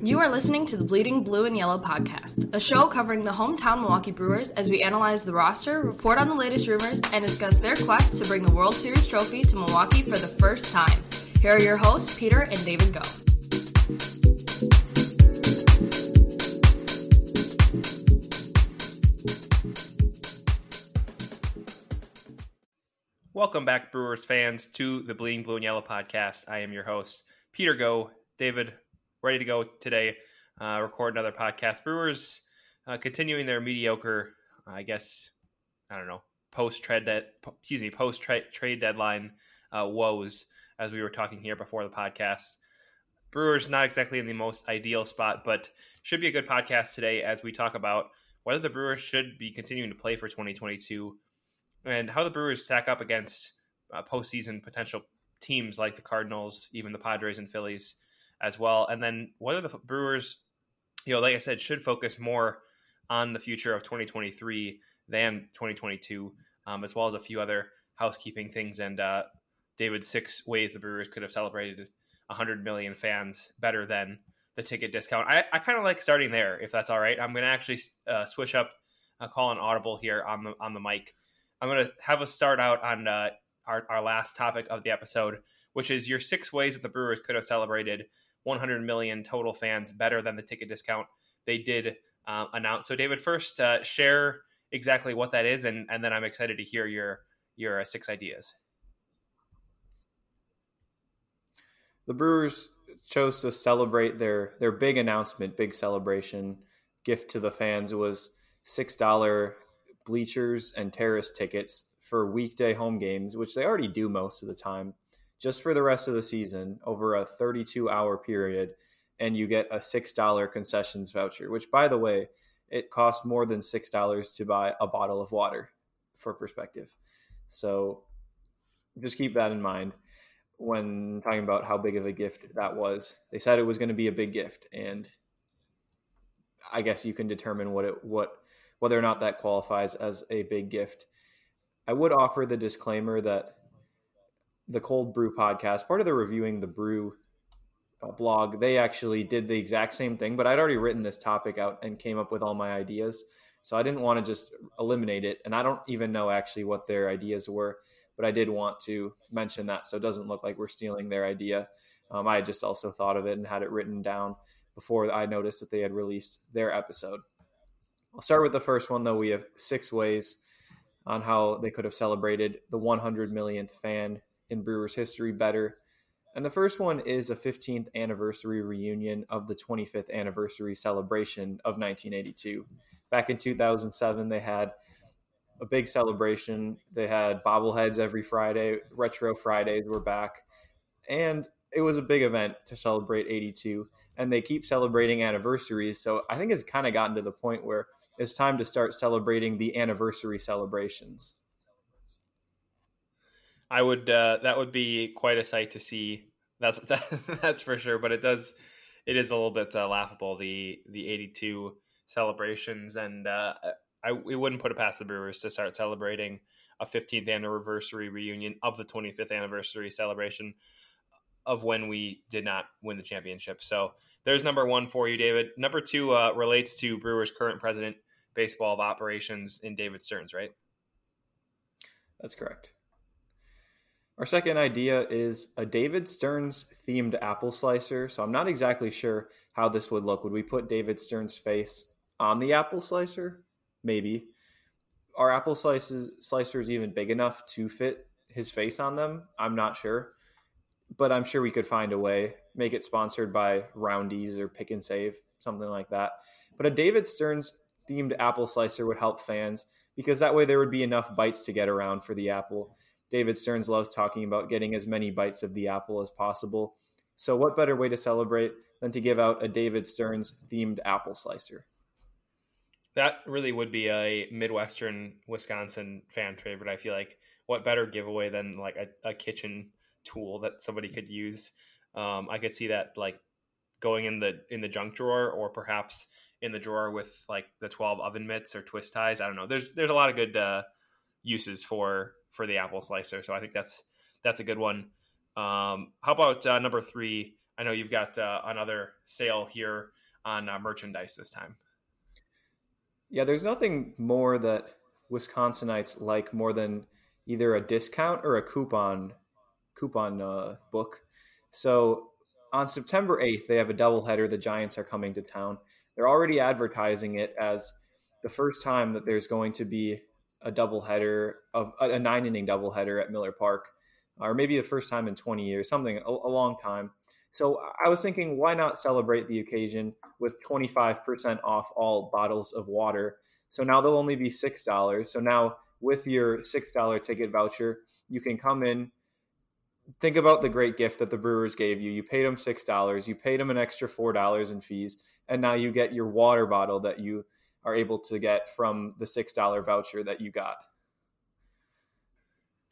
You are listening to the Bleeding Blue and Yellow podcast, a show covering the hometown Milwaukee Brewers as we analyze the roster, report on the latest rumors, and discuss their quest to bring the World Series trophy to Milwaukee for the first time. Here are your hosts, Peter and David Go. Welcome back, Brewers fans, to the Bleeding Blue and Yellow podcast. I am your host, Peter Go. David, ready to go today, uh, record another podcast. Brewers uh, continuing their mediocre, I guess, I don't know, post trade, de- excuse me, post trade deadline uh, woes, as we were talking here before the podcast. Brewers not exactly in the most ideal spot, but should be a good podcast today as we talk about whether the Brewers should be continuing to play for 2022 and how the Brewers stack up against uh, postseason potential teams like the Cardinals, even the Padres and Phillies as well. And then whether the Brewers, you know, like I said, should focus more on the future of 2023 than 2022, um, as well as a few other housekeeping things. And uh, David, six ways the Brewers could have celebrated 100 million fans better than the ticket discount. I, I kind of like starting there, if that's all right. I'm going to actually uh, switch up, uh, call an audible here on the on the mic. I'm going to have us start out on uh, our, our last topic of the episode, which is your six ways that the Brewers could have celebrated 100 million total fans better than the ticket discount they did uh, announce. So, David, first uh, share exactly what that is, and, and then I'm excited to hear your your uh, six ideas. The Brewers chose to celebrate their their big announcement, big celebration gift to the fans was six dollar bleachers and terrace tickets for weekday home games, which they already do most of the time, just for the rest of the season over a 32 hour period. And you get a $6 concessions voucher, which, by the way, it costs more than $6 to buy a bottle of water for perspective. So just keep that in mind when talking about how big of a gift that was. They said it was going to be a big gift, and I guess you can determine what it what whether or not that qualifies as a big gift. I would offer the disclaimer that the Cold Brew podcast, part of the reviewing the brew uh, blog, they actually did the exact same thing, but I'd already written this topic out and came up with all my ideas. So I didn't want to just eliminate it. And I don't even know actually what their ideas were, but I did want to mention that so it doesn't look like we're stealing their idea. Um, I had just also thought of it and had it written down before I noticed that they had released their episode. I'll start with the first one, though. We have six ways on how they could have celebrated the 100 millionth fan in Brewers history better. And the first one is a 15th anniversary reunion of the 25th anniversary celebration of 1982. Back in 2007, they had a big celebration. They had bobbleheads every Friday, Retro Fridays were back. And it was a big event to celebrate 82. And they keep celebrating anniversaries. So I think it's kind of gotten to the point where it's time to start celebrating the anniversary celebrations. I would uh, that would be quite a sight to see. That's that, that's for sure. But it does it is a little bit uh, laughable the the eighty two celebrations, and uh, I it wouldn't put it past the Brewers to start celebrating a fifteenth anniversary reunion of the twenty fifth anniversary celebration of when we did not win the championship. So there's number one for you, David. Number two uh, relates to Brewers' current president baseball of operations in David Stearns, right? That's correct. Our second idea is a David Stearns themed apple slicer. So I'm not exactly sure how this would look. Would we put David Stearns' face on the apple slicer? Maybe. Are apple slices slicers even big enough to fit his face on them? I'm not sure. But I'm sure we could find a way. Make it sponsored by Roundy's or Pick and Save, something like that. But a David Stearns themed apple slicer would help fans because that way there would be enough bites to get around for the apple. David Stearns loves talking about getting as many bites of the apple as possible. So, what better way to celebrate than to give out a David Stearns themed apple slicer? That really would be a Midwestern Wisconsin fan favorite. I feel like what better giveaway than like a, a kitchen tool that somebody could use. Um, I could see that like going in the in the junk drawer or perhaps in the drawer with like the 12 oven mitts or twist ties. I don't know. There's there's a lot of good uh, uses for for the apple slicer. So I think that's that's a good one. Um, how about uh, number three? I know you've got uh, another sale here on uh, merchandise this time. Yeah, there's nothing more that Wisconsinites like more than either a discount or a coupon coupon uh, book. So on September 8th, they have a doubleheader. The Giants are coming to town. They're already advertising it as the first time that there's going to be a doubleheader of a nine inning doubleheader at Miller Park, or maybe the first time in 20 years, something a, a long time. So I was thinking, why not celebrate the occasion with 25% off all bottles of water? So now they'll only be $6. So now with your $6 ticket voucher, you can come in, think about the great gift that the Brewers gave you. You paid them $6, you paid them an extra $4 in fees, and now you get your water bottle that you are able to get from the $6 voucher that you got.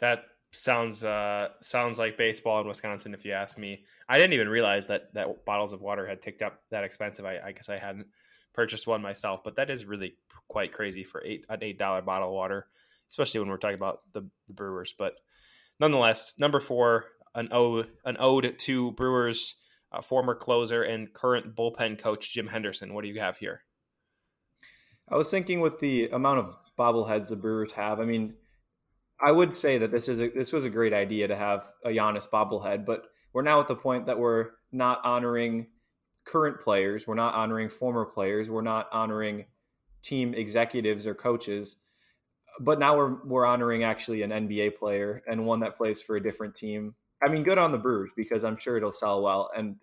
That sounds uh, sounds like baseball in Wisconsin, if you ask me. I didn't even realize that that bottles of water had ticked up that expensive. I, I guess I hadn't purchased one myself, but that is really quite crazy for eight an eight dollar bottle of water, especially when we're talking about the, the Brewers. But nonetheless, number four, an ode an ode to Brewers uh, former closer and current bullpen coach Jim Henderson. What do you have here? I was thinking with the amount of bobbleheads the Brewers have. I mean, I would say that this is a, this was a great idea to have a Giannis bobblehead, but we're now at the point that we're not honoring current players, we're not honoring former players, we're not honoring team executives or coaches, but now we're we're honoring actually an NBA player and one that plays for a different team. I mean, good on the Brewers because I'm sure it'll sell well. And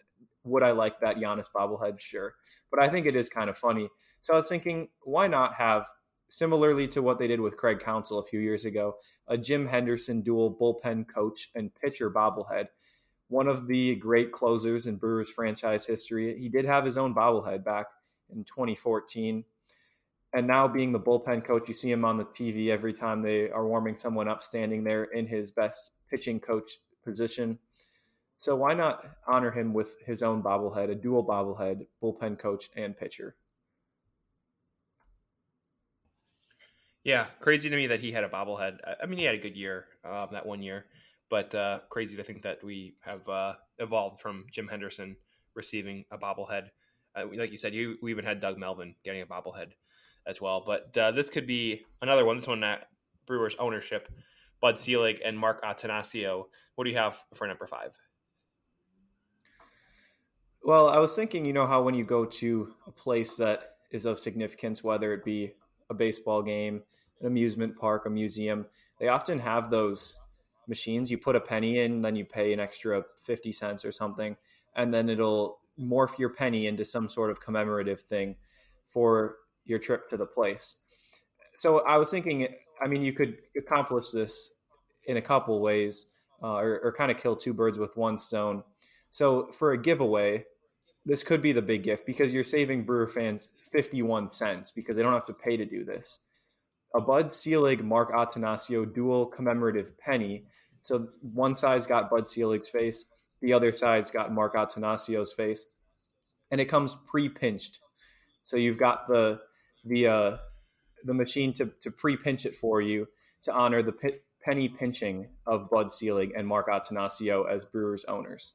would I like that Giannis bobblehead? Sure, but I think it is kind of funny. So I was thinking, why not have similarly to what they did with Craig Counsell a few years ago, a Jim Henderson dual bullpen coach and pitcher bobblehead. One of the great closers in Brewers franchise history. He did have his own bobblehead back in 2014. And now, being the bullpen coach, you see him on the TV every time they are warming someone up, standing there in his best pitching coach position. So, why not honor him with his own bobblehead, a dual bobblehead, bullpen coach and pitcher? Yeah, crazy to me that he had a bobblehead. I mean, he had a good year um, that one year, but uh, crazy to think that we have uh, evolved from Jim Henderson receiving a bobblehead. Uh, like you said, you we even had Doug Melvin getting a bobblehead as well. But uh, this could be another one. This one at Brewers ownership, Bud Selig and Mark Attanasio. What do you have for number five? Well, I was thinking, you know, how when you go to a place that is of significance, whether it be a baseball game, an amusement park, a museum, they often have those machines. You put a penny in, then you pay an extra 50 cents or something, and then it'll morph your penny into some sort of commemorative thing for your trip to the place. So I was thinking, I mean, you could accomplish this in a couple ways, uh, or, or kind of kill two birds with one stone. So for a giveaway, this could be the big gift because you're saving Brewer fans 51 cents because they don't have to pay to do this. A Bud Selig Mark Attanasio dual commemorative penny. So one side's got Bud Selig's face, the other side's got Mark Attanasio's face, and it comes pre-pinched. So you've got the the uh, the machine to to pre-pinch it for you to honor the penny pinching of Bud Selig and Mark Attanasio as Brewers owners.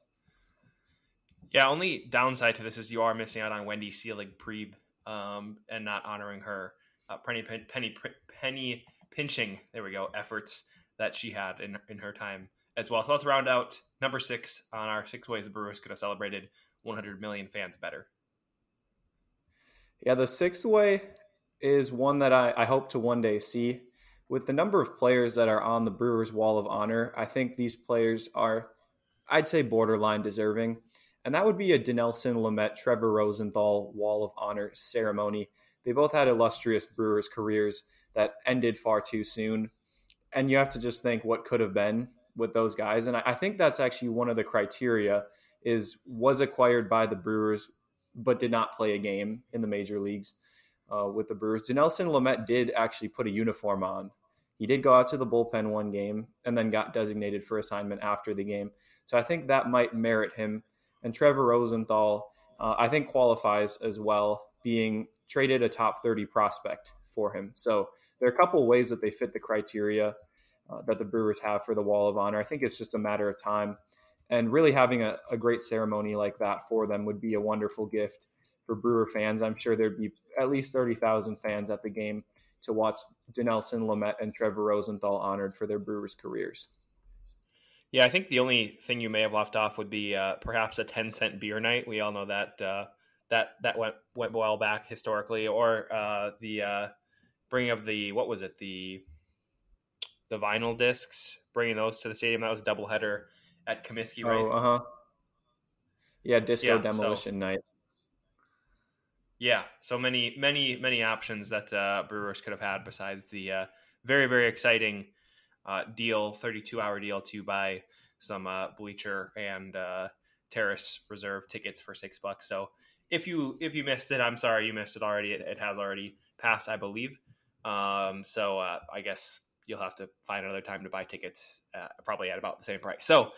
Yeah, only downside to this is you are missing out on Wendy Selig Prieb um, and not honoring her uh, penny, penny penny pinching. There we go. Efforts that she had in in her time as well. So let's round out number six on our six ways the Brewers could have celebrated 100 million fans better. Yeah, the sixth way is one that I, I hope to one day see. With the number of players that are on the Brewers Wall of Honor, I think these players are, I'd say, borderline deserving and that would be a Dinelson Lamet, Trevor Rosenthal Wall of Honor ceremony. They both had illustrious Brewers careers that ended far too soon, and you have to just think what could have been with those guys. And I think that's actually one of the criteria is was acquired by the Brewers but did not play a game in the major leagues uh, with the Brewers. Dinelson Lamet did actually put a uniform on. He did go out to the bullpen one game and then got designated for assignment after the game. So I think that might merit him and Trevor Rosenthal, uh, I think, qualifies as well, being traded a top 30 prospect for him. So there are a couple ways that they fit the criteria uh, that the Brewers have for the Wall of Honor. I think it's just a matter of time. And really having a, a great ceremony like that for them would be a wonderful gift for Brewer fans. I'm sure there'd be at least 30,000 fans at the game to watch Dinelson Lamet and Trevor Rosenthal honored for their Brewers careers. Yeah, I think the only thing you may have left off would be uh, perhaps a 10 cent beer night. We all know that uh, that that went went well back historically, or uh, the uh, bringing of the what was it the the vinyl discs, bringing those to the stadium. That was a doubleheader at Comiskey, right? Oh, uh huh. Yeah, disco yeah, demolition so, night. Yeah, so many, many, many options that uh, Brewers could have had besides the uh, very, very exciting uh, deal, 32 hour deal to buy some uh, bleacher and uh, terrace reserve tickets for six bucks. So if you if you missed it, I'm sorry you missed it already. It, it has already passed, I believe. Um, so uh, I guess you'll have to find another time to buy tickets, probably at about the same price. So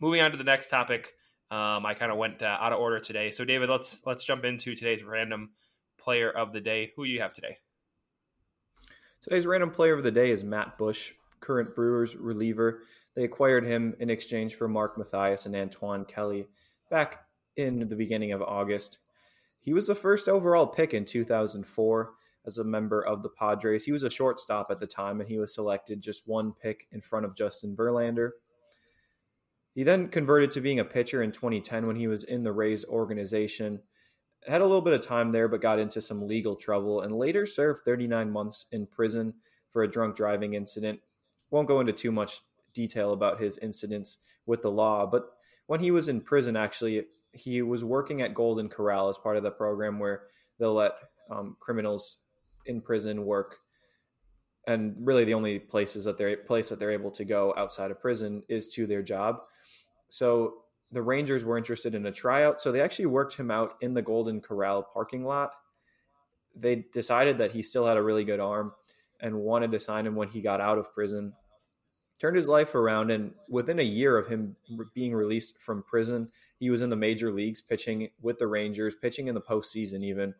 moving on to the next topic. Um, I kind of went uh, out of order today. So, David, let's let's jump into today's random player of the day. Who do you have today? Today's random player of the day is Matt Bush, current Brewers reliever. They acquired him in exchange for Mark Mathias and Antoine Kelly back in the beginning of August. He was the first overall pick in 2004 as a member of the Padres. He was a shortstop at the time, and he was selected just one pick in front of Justin Verlander. He then converted to being a pitcher in 2010 when he was in the Rays organization. Had a little bit of time there, but got into some legal trouble and later served 39 months in prison for a drunk driving incident. Won't go into too much detail about his incidents with the law, but when he was in prison, actually, he was working at Golden Corral as part of the program where they'll let um, criminals in prison work and really the only places that they're place that they're able to go outside of prison is to their job so the Rangers were interested in a tryout, so they actually worked him out in the Golden Corral parking lot. They decided that he still had a really good arm and wanted to sign him when he got out of prison. Turned his life around, and within a year of him being released from prison, he was in the major leagues pitching with the Rangers, pitching in the postseason even.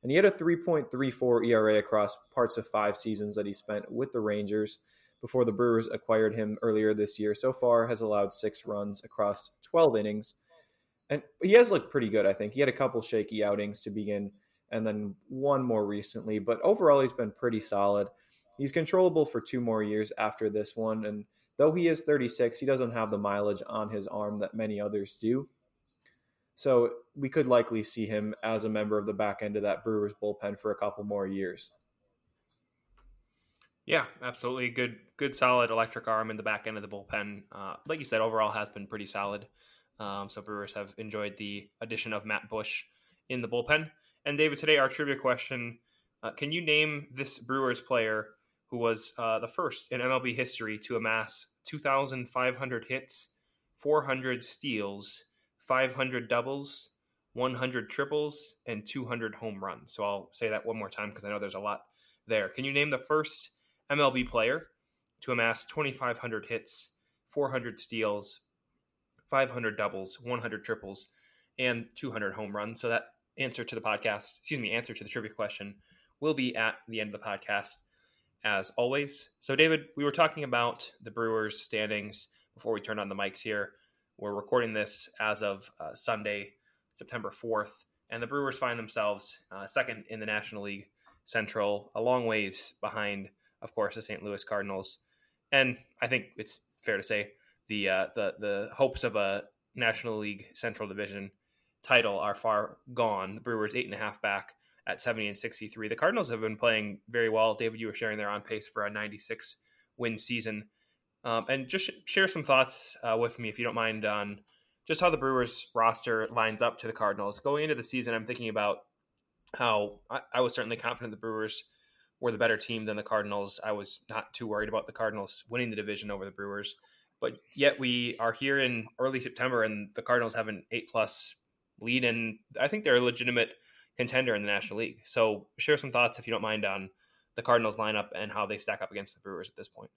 And he had a 3.34 ERA across parts of five seasons that he spent with the Rangers before the Brewers acquired him earlier this year. So far, has allowed six runs across 12 innings, and he has looked pretty good. I think he had a couple shaky outings to begin, and then one more recently. But overall, he's been pretty solid. He's controllable for two more years after this one, and though he is 36, he doesn't have the mileage on his arm that many others do. So we could likely see him as a member of the back end of that Brewers bullpen for a couple more years. Yeah, absolutely. Good, good, solid electric arm in the back end of the bullpen. Uh, like you said, overall has been pretty solid. Um, so Brewers have enjoyed the addition of Matt Bush in the bullpen. And David, today our trivia question: uh, Can you name this Brewers player who was uh, the first in MLB history to amass 2,500 hits, 400 steals, 500 doubles, 100 triples, and 200 home runs? So I'll say that one more time because I know there's a lot there. Can you name the first MLB player to amass 2,500 hits, 400 steals, 500 doubles, 100 triples, and 200 home runs. So that answer to the podcast, excuse me, answer to the trivia question will be at the end of the podcast as always. So, David, we were talking about the Brewers' standings before we turn on the mics here. We're recording this as of uh, Sunday, September 4th, and the Brewers find themselves uh, second in the National League Central, a long ways behind of course, the St. Louis Cardinals. And I think it's fair to say the uh, the the hopes of a National League Central Division title are far gone. The Brewers eight and a half back at 70 and 63. The Cardinals have been playing very well. David, you were sharing they're on pace for a 96 win season. Um, and just share some thoughts uh, with me, if you don't mind, on just how the Brewers roster lines up to the Cardinals. Going into the season, I'm thinking about how I, I was certainly confident the Brewers were the better team than the Cardinals. I was not too worried about the Cardinals winning the division over the Brewers. But yet we are here in early September and the Cardinals have an eight plus lead and I think they're a legitimate contender in the National League. So share some thoughts if you don't mind on the Cardinals lineup and how they stack up against the Brewers at this point.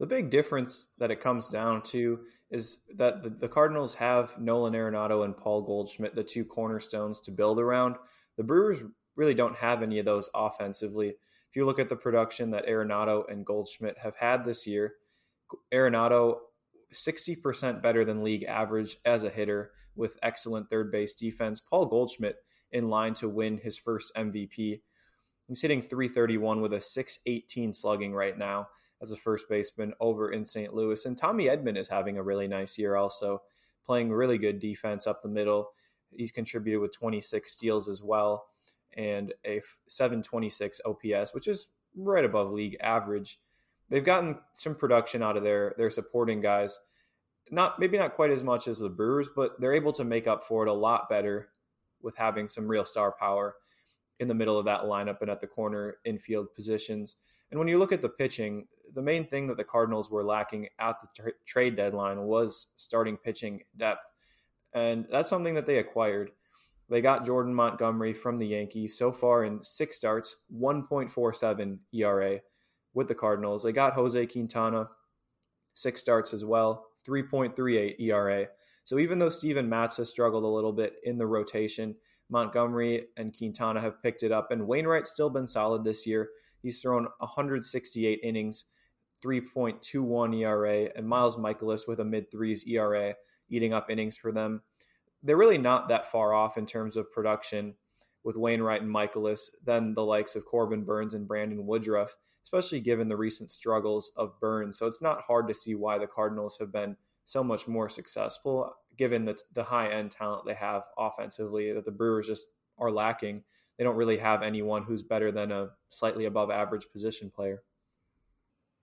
The big difference that it comes down to is that the, the, Cardinals have Nolan Arenado and Paul Goldschmidt, the two cornerstones to build around. The Brewers really don't have any of those offensively. If you look at the production that Arenado and Goldschmidt have had this year, Arenado 60% better than league average as a hitter with excellent third base defense. Paul Goldschmidt in line to win his first MVP. He's hitting 331 with a 618 slugging right now as a first baseman over in St. Louis. And Tommy Edman is having a really nice year also, playing really good defense up the middle. He's contributed with 26 steals as well and a 726 OPS, which is right above league average. They've gotten some production out of their their supporting guys. Not maybe not quite as much as the Brewers, but they're able to make up for it a lot better with having some real star power in the middle of that lineup and at the corner infield positions. And when you look at the pitching, the main thing that the Cardinals were lacking at the tra- trade deadline was starting pitching depth. And that's something that they acquired. They got Jordan Montgomery from the Yankees so far in six starts, 1.47 ERA with the Cardinals. They got Jose Quintana, six starts as well, 3.38 ERA. So even though Steven Matz has struggled a little bit in the rotation, Montgomery and Quintana have picked it up, and Wainwright's still been solid this year. He's thrown 168 innings, 3.21 ERA, and Miles Mikolas with a mid threes ERA, eating up innings for them they're really not that far off in terms of production with Wainwright and Mikolas than the likes of Corbin Burnes and Brandon Woodruff, especially given the recent struggles of Burnes. So it's not hard to see why the Cardinals have been so much more successful given the, the high end talent they have offensively that the Brewers just are lacking. They don't really have anyone who's better than a slightly above average position player.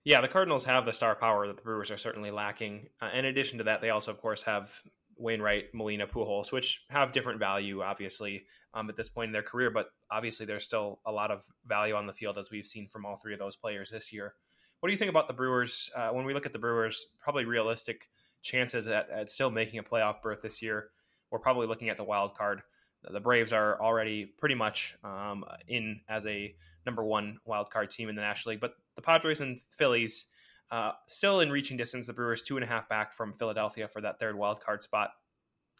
Yeah, the Cardinals have the star power that the Brewers are certainly lacking. Uh, in addition to that, they also, of course, have Wainwright, Molina, Pujols, which have different value, obviously, um, at this point in their career. But obviously, there's still a lot of value on the field as we've seen from all three of those players this year. What do you think about the Brewers? Uh, when we look at the Brewers, probably realistic chances at, at, still making a playoff berth this year. We're probably looking at the wild card. The Braves are already pretty much um, in as a number one wild card team in the National League, but the Padres and Phillies uh, still in reaching distance, the Brewers two and a half back from Philadelphia for that third wild card spot.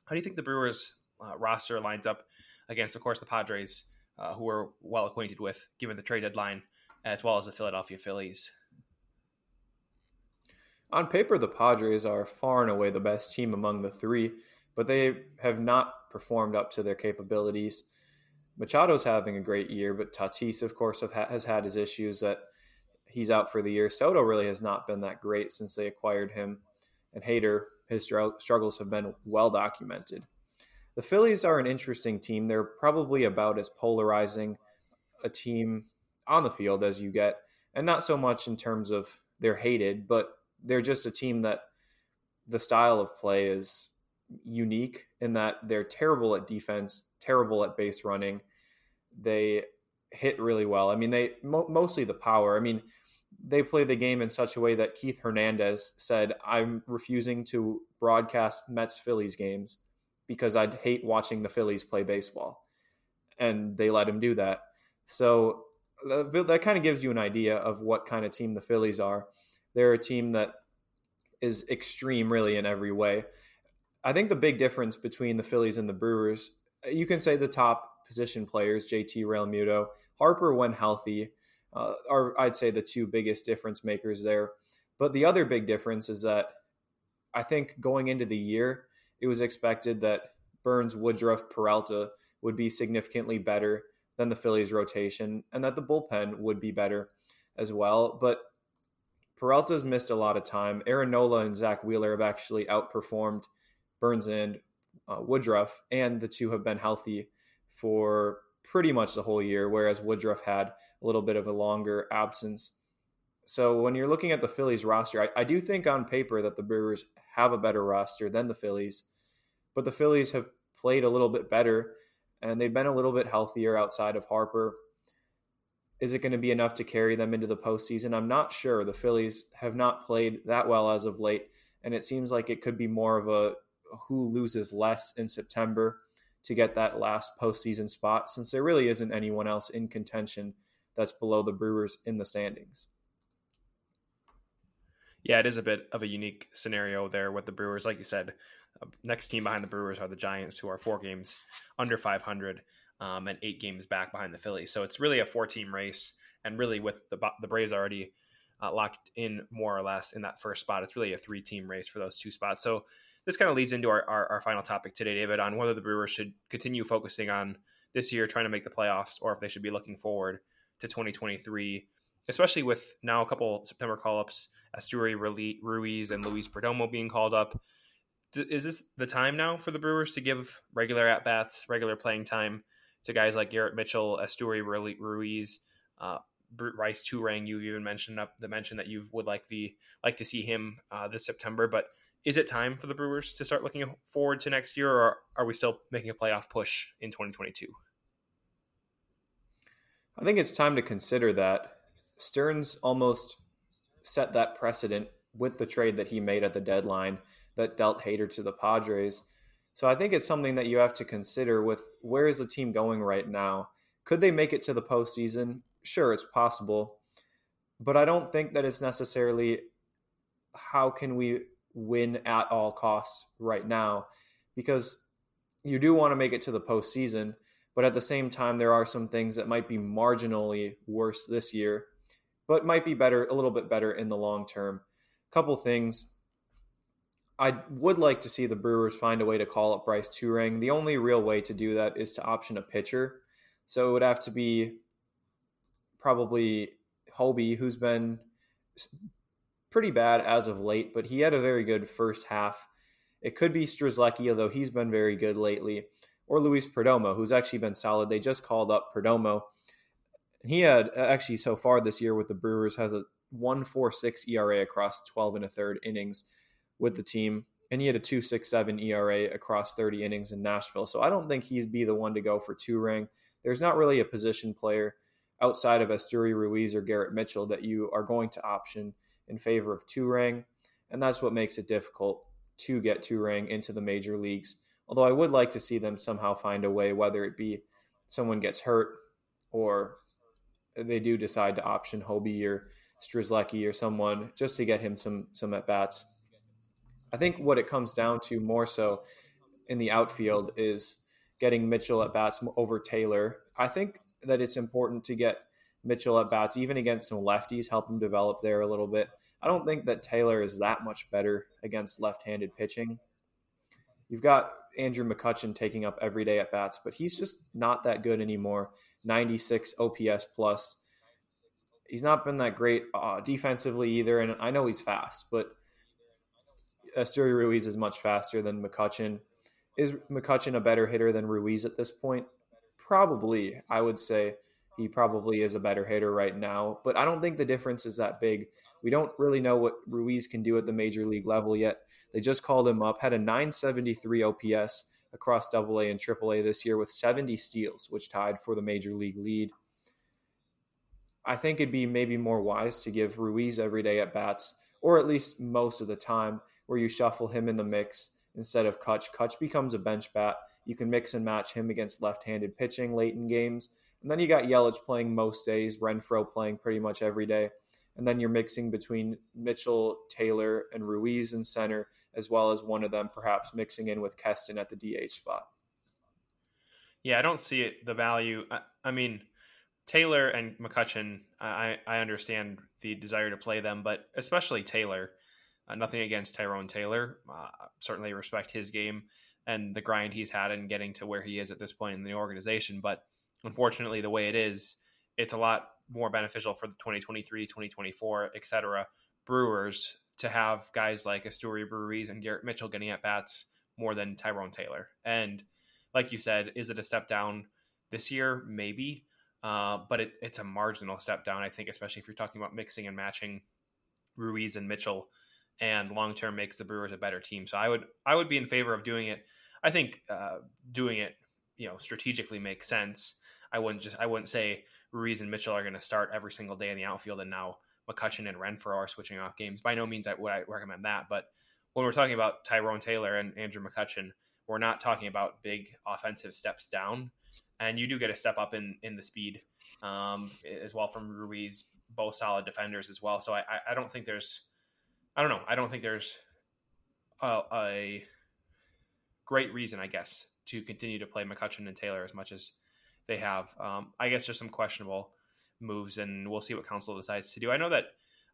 How do you think the Brewers uh, roster lines up against, of course, the Padres, uh, who we're well acquainted with given the trade deadline, as well as the Philadelphia Phillies? On paper, the Padres are far and away the best team among the three, but they have not performed up to their capabilities. Machado's having a great year, but Tatis, of course, ha- has had his issues that he's out for the year. Soto really has not been that great since they acquired him, and Hader, his struggles have been well documented. The Phillies are an interesting team. They're probably about as polarizing a team on the field as you get, and not so much in terms of they're hated, but they're just a team that the style of play is unique in that they're terrible at defense, terrible at base running. They hit really well. I mean, they mo- mostly the power. I mean, they play the game in such a way that Keith Hernandez said, I'm refusing to broadcast Mets Phillies games because I'd hate watching the Phillies play baseball. And they let him do that. So that, that kind of gives you an idea of what kind of team the Phillies are. They're a team that is extreme, really, in every way. I think the big difference between the Phillies and the Brewers, you can say the top position players, JT Realmuto, Harper, when healthy, uh, are I'd say the two biggest difference makers there. But the other big difference is that I think going into the year, it was expected that Burnes, Woodruff, Peralta would be significantly better than the Phillies rotation and that the bullpen would be better as well. But Peralta's missed a lot of time. Aaron Nola and Zack Wheeler have actually outperformed Burnes and uh, Woodruff, and the two have been healthy for pretty much the whole year, whereas Woodruff had a little bit of a longer absence. So when you're looking at the Phillies roster, I, I, do think on paper that the Brewers have a better roster than the Phillies, but the Phillies have played a little bit better and they've been a little bit healthier outside of Harper. Is it going to be enough to carry them into the postseason? I'm not sure. The Phillies have not played that well as of late, and it seems like it could be more of a who loses less in September to get that last postseason spot, since there really isn't anyone else in contention that's below the Brewers in the standings. Yeah, it is a bit of a unique scenario there with the Brewers. Like you said, uh, next team behind the Brewers are the Giants, who are four games under 500 um, and eight games back behind the Phillies. So it's really a four team race. And really, with the, the Braves already uh, locked in more or less in that first spot. It's really a three team race for those two spots. So this kind of leads into our, our, our, final topic today, David, on whether the Brewers should continue focusing on this year trying to make the playoffs or if they should be looking forward to 2023, especially with now a couple September call ups, Esteury Ruiz and Luis Perdomo being called up. Is this the time now for the Brewers to give regular at bats, regular playing time to guys like Garrett Mitchell, Esteury Ruiz, uh, Brice Turang? You even mentioned up the mention that you would like the like to see him uh, this September, but is it time for the Brewers to start looking forward to next year, or are we still making a playoff push in 2022? I think it's time to consider that. Stearns almost set that precedent with the trade that he made at the deadline that dealt Hader to the Padres. So I think it's something that you have to consider with where is the team going right now? Could they make it to the postseason? Sure, it's possible. But I don't think that it's necessarily how can we win at all costs right now because you do want to make it to the postseason, but at the same time, there are some things that might be marginally worse this year, but might be better, a little bit better in the long term. Couple things. I would like to see the Brewers find a way to call up Brice Turang. The only real way to do that is to option a pitcher. So it would have to be probably Hoby, who's been pretty bad as of late, but he had a very good first half. It could be Strzelecki, although he's been very good lately, or Luis Perdomo, who's actually been solid. They just called up Perdomo. And he had uh, actually so far this year with the Brewers has a 1.46 ERA across 12 and a third innings with the team. And he had a 2.67 ERA across 30 innings in Nashville. So I don't think he'd be the one to go for Turang. There's not really a position player outside of Esteury Ruiz or Garrett Mitchell that you are going to option in favor of Turang, and that's what makes it difficult to get Turang into the major leagues. Although I would like to see them somehow find a way, whether it be someone gets hurt or they do decide to option Hoby or Strzelecki or someone just to get him some some at bats. I think what it comes down to more so in the outfield is getting Mitchell at bats over Taylor. I think that it's important to get Mitchell at bats, even against some lefties, help him develop there a little bit. I don't think that Taylor is that much better against left handed pitching. You've got Andrew McCutchen taking up every day at bats, but he's just not that good anymore. 96 OPS plus. He's not been that great uh, defensively either, and I know he's fast, but Esteury Ruiz is much faster than McCutchen. Is McCutchen a better hitter than Ruiz at this point? Probably, I would say he probably is a better hitter right now, but I don't think the difference is that big. We don't really know what Ruiz can do at the major league level yet. They just called him up, had a 973 OPS across AA and AAA this year with 70 steals, which tied for the major league lead. I think it'd be maybe more wise to give Ruiz every day at bats, or at least most of the time, where you shuffle him in the mix instead of Kutch. Kutch becomes a bench bat. You can mix and match him against left handed pitching late in games and then you got Yelich playing most days, Renfroe playing pretty much every day. And then you're mixing between Mitchell, Taylor, and Ruiz in center, as well as one of them perhaps mixing in with Keston at the DH spot. Yeah, I don't see it the value. I, I mean, Taylor and McCutchen, I, I understand the desire to play them, but especially Taylor. Uh, nothing against Tyrone Taylor. Uh, certainly respect his game and the grind he's had in getting to where he is at this point in the organization. But unfortunately, the way it is, it's a lot more beneficial for the 2023, 2024, et cetera, Brewers to have guys like Esteury Ruiz and Garrett Mitchell getting at bats more than Tyrone Taylor. And like you said, is it a step down this year? Maybe. Uh, but it, it's a marginal step down, I think, especially if you're talking about mixing and matching Ruiz and Mitchell, and long term makes the Brewers a better team. So I would I would be in favor of doing it. I think uh, doing it, you know, strategically makes sense. I wouldn't just I wouldn't say Ruiz and Mitchell are going to start every single day in the outfield, and now McCutchen and Renfroe are switching off games. By no means would I recommend that, but when we're talking about Tyrone Taylor and Andrew McCutchen, we're not talking about big offensive steps down, and you do get a step up in in the speed um, as well from Ruiz. Both solid defenders as well. So I, I don't think there's I don't know I don't think there's a, a great reason I guess to continue to play McCutchen and Taylor as much as they have. Um, I guess there's some questionable moves, and we'll see what Counsell decides to do. I know that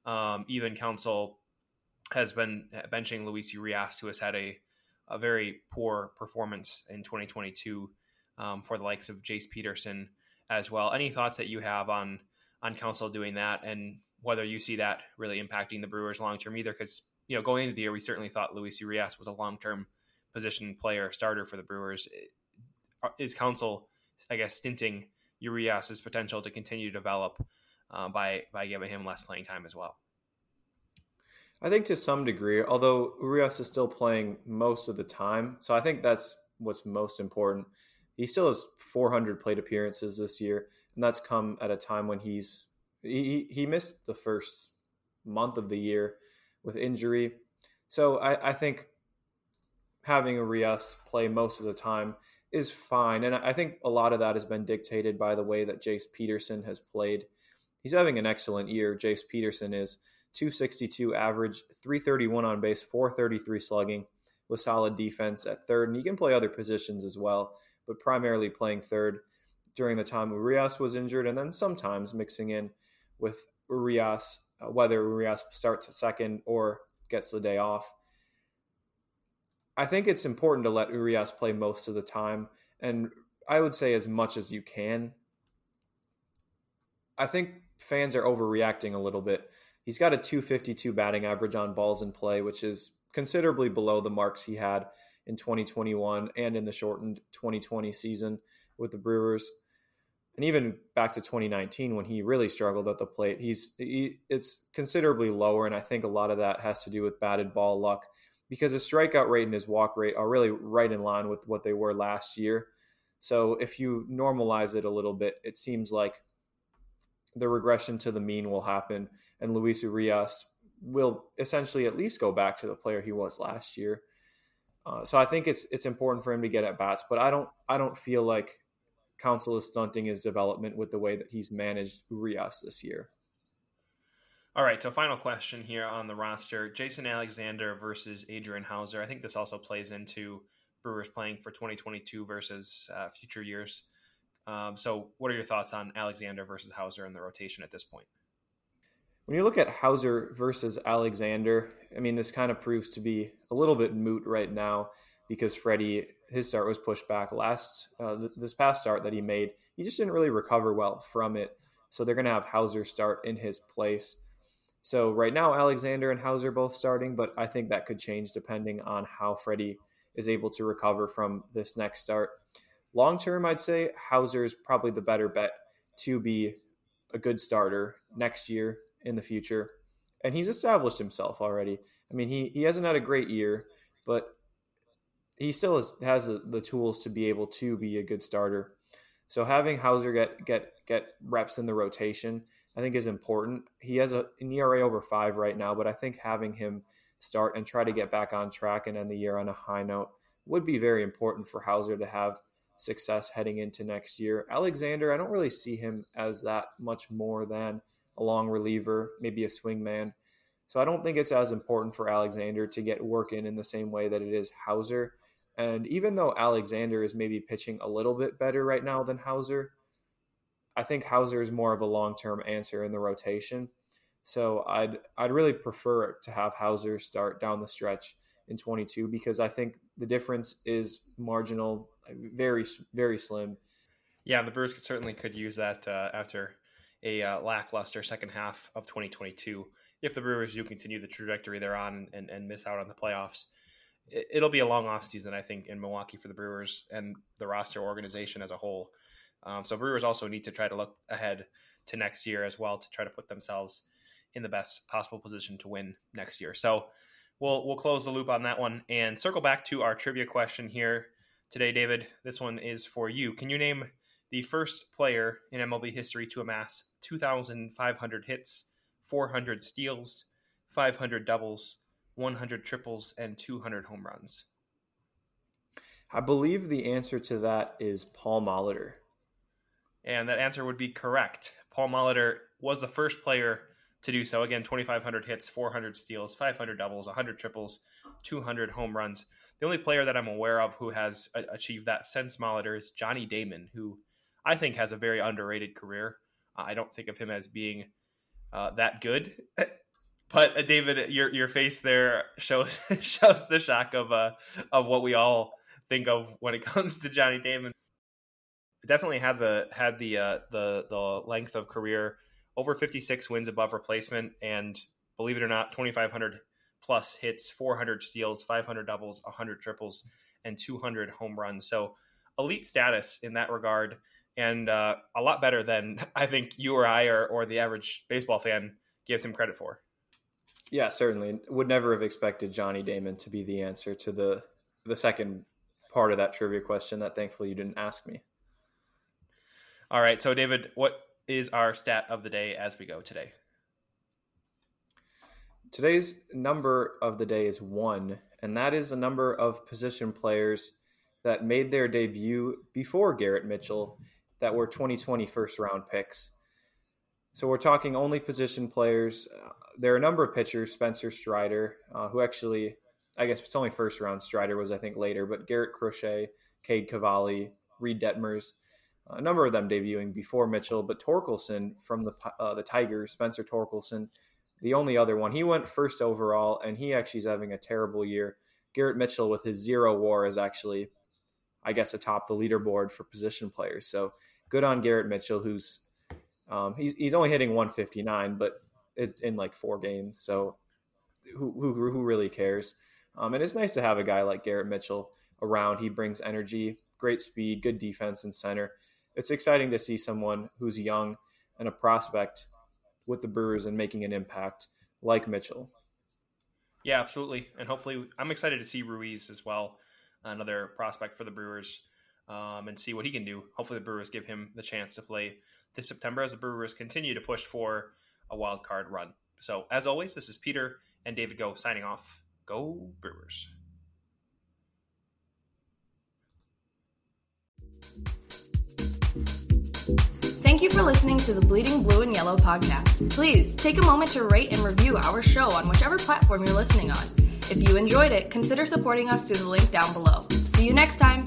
Um, even Counsell has been benching Luis Urias, who has had a, a very poor performance in 2022 um, for the likes of Jace Peterson as well. Any thoughts that you have on on Counsell doing that, and whether you see that really impacting the Brewers long term either? Because you know, going into the year, we certainly thought Luis Urias was a long term position player starter for the Brewers. Is Counsell, I guess, stinting Urias's potential to continue to develop uh, by by giving him less playing time as well? I think to some degree, although Urias is still playing most of the time, so I think that's what's most important. He still has 400 plate appearances this year, and that's come at a time when he's he he missed the first month of the year with injury. So I, I think having Urias play most of the time is fine, and I think a lot of that has been dictated by the way that Jace Peterson has played. He's having an excellent year. Jace Peterson is 262 average, 331 on base, 433 slugging with solid defense at third. And he can play other positions as well, but primarily playing third during the time Urias was injured, and then sometimes mixing in with Urias, uh, whether Urias starts second or gets the day off. I think it's important to let Urias play most of the time, and I would say as much as you can. I think fans are overreacting a little bit He's got a 252 batting average on balls in play, which is considerably below the marks he had in 2021 and in the shortened 2020 season with the Brewers. And even back to 2019 when he really struggled at the plate, he's he, it's considerably lower and I think a lot of that has to do with batted ball luck because his strikeout rate and his walk rate are really right in line with what they were last year. So if you normalize it a little bit, it seems like the regression to the mean will happen, and Luis Urias will essentially at least go back to the player he was last year. Uh, so I think it's it's important for him to get at bats, but I don't I don't feel like Counsell is stunting his development with the way that he's managed Urias this year. All right, so final question here on the roster: Jason Alexander versus Adrian Houser. I think this also plays into Brewers playing for 2022 versus uh, future years. Um, so, what are your thoughts on Alexander versus Houser in the rotation at this point? When you look at Houser versus Alexander, I mean, this kind of proves to be a little bit moot right now because Freddy, his start was pushed back last, uh, this past start that he made. He just didn't really recover well from it. So they're going to have Houser start in his place. So right now, Alexander and Houser both starting, but I think that could change depending on how Freddy is able to recover from this next start. Long term, I'd say Houser is probably the better bet to be a good starter next year in the future. And he's established himself already. I mean, he, he hasn't had a great year, but he still has, has the, the tools to be able to be a good starter. So having Houser get get get reps in the rotation, I think is important. He has a, an ERA over five right now, but I think having him start and try to get back on track and end the year on a high note would be very important for Houser to have success heading into next year. Alexander, I don't really see him as that much more than a long reliever, maybe a swing man. So I don't think it's as important for Alexander to get work in in the same way that it is Houser. And even though Alexander is maybe pitching a little bit better right now than Houser, I think Houser is more of a long-term answer in the rotation. So I'd I'd really prefer to have Houser start down the stretch in 22 because I think the difference is marginal very very slim. Yeah, the Brewers could, certainly could use that uh, after a uh, lackluster second half of 2022. If the Brewers do continue the trajectory they're on and, and miss out on the playoffs, it, will be a long offseason, I think, in Milwaukee for the Brewers and the roster organization as a whole. Um, so Brewers also need to try to look ahead to next year as well to try to put themselves in the best possible position to win next year. So we'll we'll close the loop on that one and circle back to our trivia question here today, David. This one is for you. Can you name the first player in MLB history to amass 2,500 hits, 400 steals, 500 doubles, 100 triples, and 200 home runs? I believe the answer to that is Paul Molitor. And that answer would be correct. Paul Molitor was the first player to do so. Again, 2,500 hits, 400 steals, 500 doubles, 100 triples, 200 home runs. The only player that I'm aware of who has achieved that since Molitor is Johnny Damon, who I think has a very underrated career. Uh, I don't think of him as being uh, that good but uh, David, your your face there shows shows the shock of uh of what we all think of when it comes to Johnny Damon. Definitely had the had the uh, the the length of career over 56 wins above replacement, and believe it or not, 2,500 plus hits, 400 steals, 500 doubles, 100 triples, and 200 home runs. So elite status in that regard, and uh, a lot better than I think you or I or, or the average baseball fan gives him credit for. Yeah, certainly. Would never have expected Johnny Damon to be the answer to the the second part of that trivia question that thankfully you didn't ask me. All right, so David, what is our stat of the day as we go today? Today's number of the day is one, and that is the number of position players that made their debut before Garrett Mitchell that were 2020 first round picks. So we're talking only position players. There are a number of pitchers, Spencer Strider, uh, who actually, I guess it's only first round. Strider was, I think, later, but Garrett Crochet, Cade Cavalli, Reid Detmers, a number of them debuting before Mitchell, but Torkelson from the uh, the Tigers, Spencer Torkelson, the only other one. He went first overall, and he actually is having a terrible year. Garrett Mitchell with his zero WAR is actually, I guess, atop the leaderboard for position players. So good on Garrett Mitchell, who's um, he's he's only hitting 159, but it's in like four games. So who who, who really cares? Um, and it's nice to have a guy like Garrett Mitchell around. He brings energy, great speed, good defense in center it's exciting to see someone who's young and a prospect with the Brewers and making an impact like Mitchell. Yeah, absolutely. And hopefully, I'm excited to see Ruiz as well, another prospect for the Brewers, um, and see what he can do. Hopefully, the Brewers give him the chance to play this September as the Brewers continue to push for a wild card run. So, as always, this is Peter and David Go signing off. Go Brewers. For listening to the Bleeding Blue and Yellow podcast. Please take a moment to rate and review our show on whichever platform you're listening on. If you enjoyed it, consider supporting us through the link down below. See you next time.